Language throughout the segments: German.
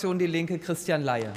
Die Linke Christian Laie.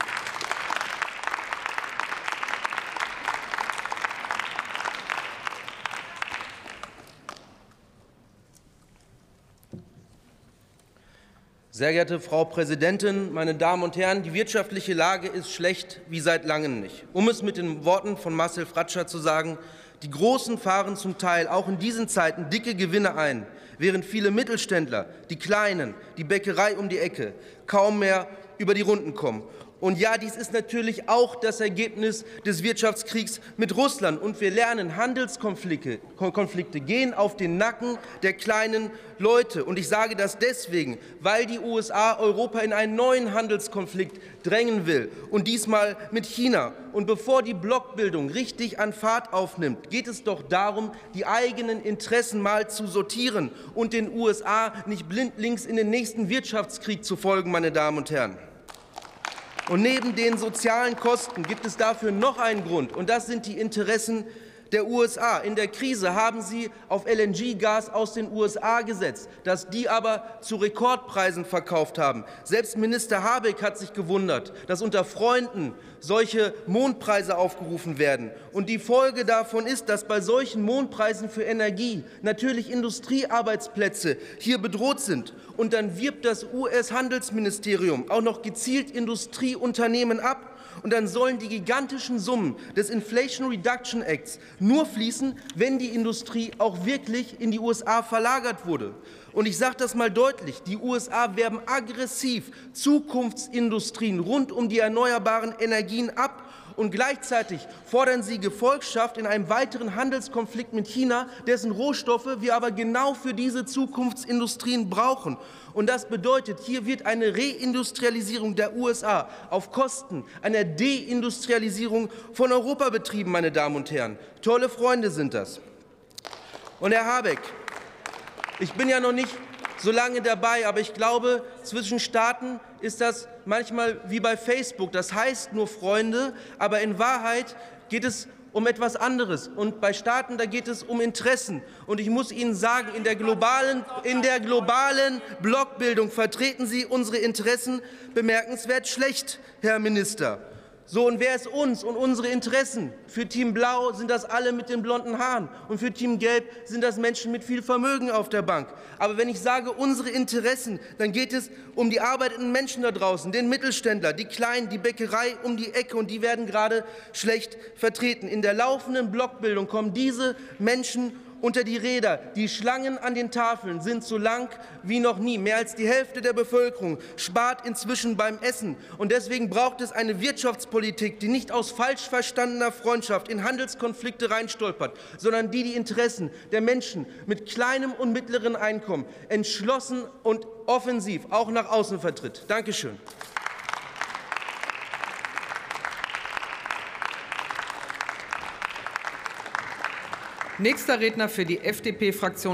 Sehr geehrte Frau Präsidentin, meine Damen und Herren, die wirtschaftliche Lage ist schlecht wie seit langem nicht. Um es mit den Worten von Marcel Fratscher zu sagen, die Großen fahren zum Teil auch in diesen Zeiten dicke Gewinne ein, während viele Mittelständler, die Kleinen, die Bäckerei um die Ecke, kaum mehr über die Runden kommen. Und ja, dies ist natürlich auch das Ergebnis des Wirtschaftskriegs mit Russland. Und wir lernen, Handelskonflikte Konflikte gehen auf den Nacken der kleinen Leute. Und ich sage das deswegen, weil die USA Europa in einen neuen Handelskonflikt drängen will. Und diesmal mit China. Und bevor die Blockbildung richtig an Fahrt aufnimmt, geht es doch darum, die eigenen Interessen mal zu sortieren und den USA nicht blindlings in den nächsten Wirtschaftskrieg zu folgen, meine Damen und Herren. Und neben den sozialen Kosten gibt es dafür noch einen Grund, und das sind die Interessen der USA. In der Krise haben sie auf LNG-Gas aus den USA gesetzt, das die aber zu Rekordpreisen verkauft haben. Selbst Minister Habeck hat sich gewundert, dass unter Freunden solche Mondpreise aufgerufen werden. Und die Folge davon ist, dass bei solchen Mondpreisen für Energie natürlich Industriearbeitsplätze hier bedroht sind. Und dann wirbt das US-Handelsministerium auch noch gezielt Industrieunternehmen ab und dann sollen die gigantischen Summen des Inflation Reduction Acts nur fließen, wenn die Industrie auch wirklich in die USA verlagert wurde. Und ich sage das mal deutlich, die USA werben aggressiv Zukunftsindustrien rund um die erneuerbaren Energien ab und gleichzeitig fordern sie Gefolgschaft in einem weiteren Handelskonflikt mit China, dessen Rohstoffe wir aber genau für diese Zukunftsindustrien brauchen. Und das bedeutet, hier wird eine Reindustrialisierung der USA auf Kosten einer Deindustrialisierung von Europa betrieben, meine Damen und Herren. Tolle Freunde sind das. Und Herr Habeck, ich bin ja noch nicht so lange dabei, aber ich glaube, zwischen Staaten ist das manchmal wie bei Facebook. Das heißt nur Freunde, aber in Wahrheit geht es um etwas anderes. Und bei Staaten, da geht es um Interessen. Und ich muss Ihnen sagen, in der globalen, in der globalen Blockbildung vertreten Sie unsere Interessen bemerkenswert schlecht, Herr Minister. So, und wer ist uns und unsere Interessen? Für Team Blau sind das alle mit den blonden Haaren und für Team Gelb sind das Menschen mit viel Vermögen auf der Bank. Aber wenn ich sage unsere Interessen, dann geht es um die arbeitenden Menschen da draußen, den Mittelständler, die Kleinen, die Bäckerei um die Ecke und die werden gerade schlecht vertreten. In der laufenden Blockbildung kommen diese Menschen unter die Räder. Die Schlangen an den Tafeln sind so lang wie noch nie. Mehr als die Hälfte der Bevölkerung spart inzwischen beim Essen. Und deswegen braucht es eine Wirtschaftspolitik, die nicht aus falsch verstandener Freundschaft in Handelskonflikte reinstolpert, sondern die die Interessen der Menschen mit kleinem und mittleren Einkommen entschlossen und offensiv auch nach außen vertritt. Dankeschön. Nächster Redner für die FDP-Fraktion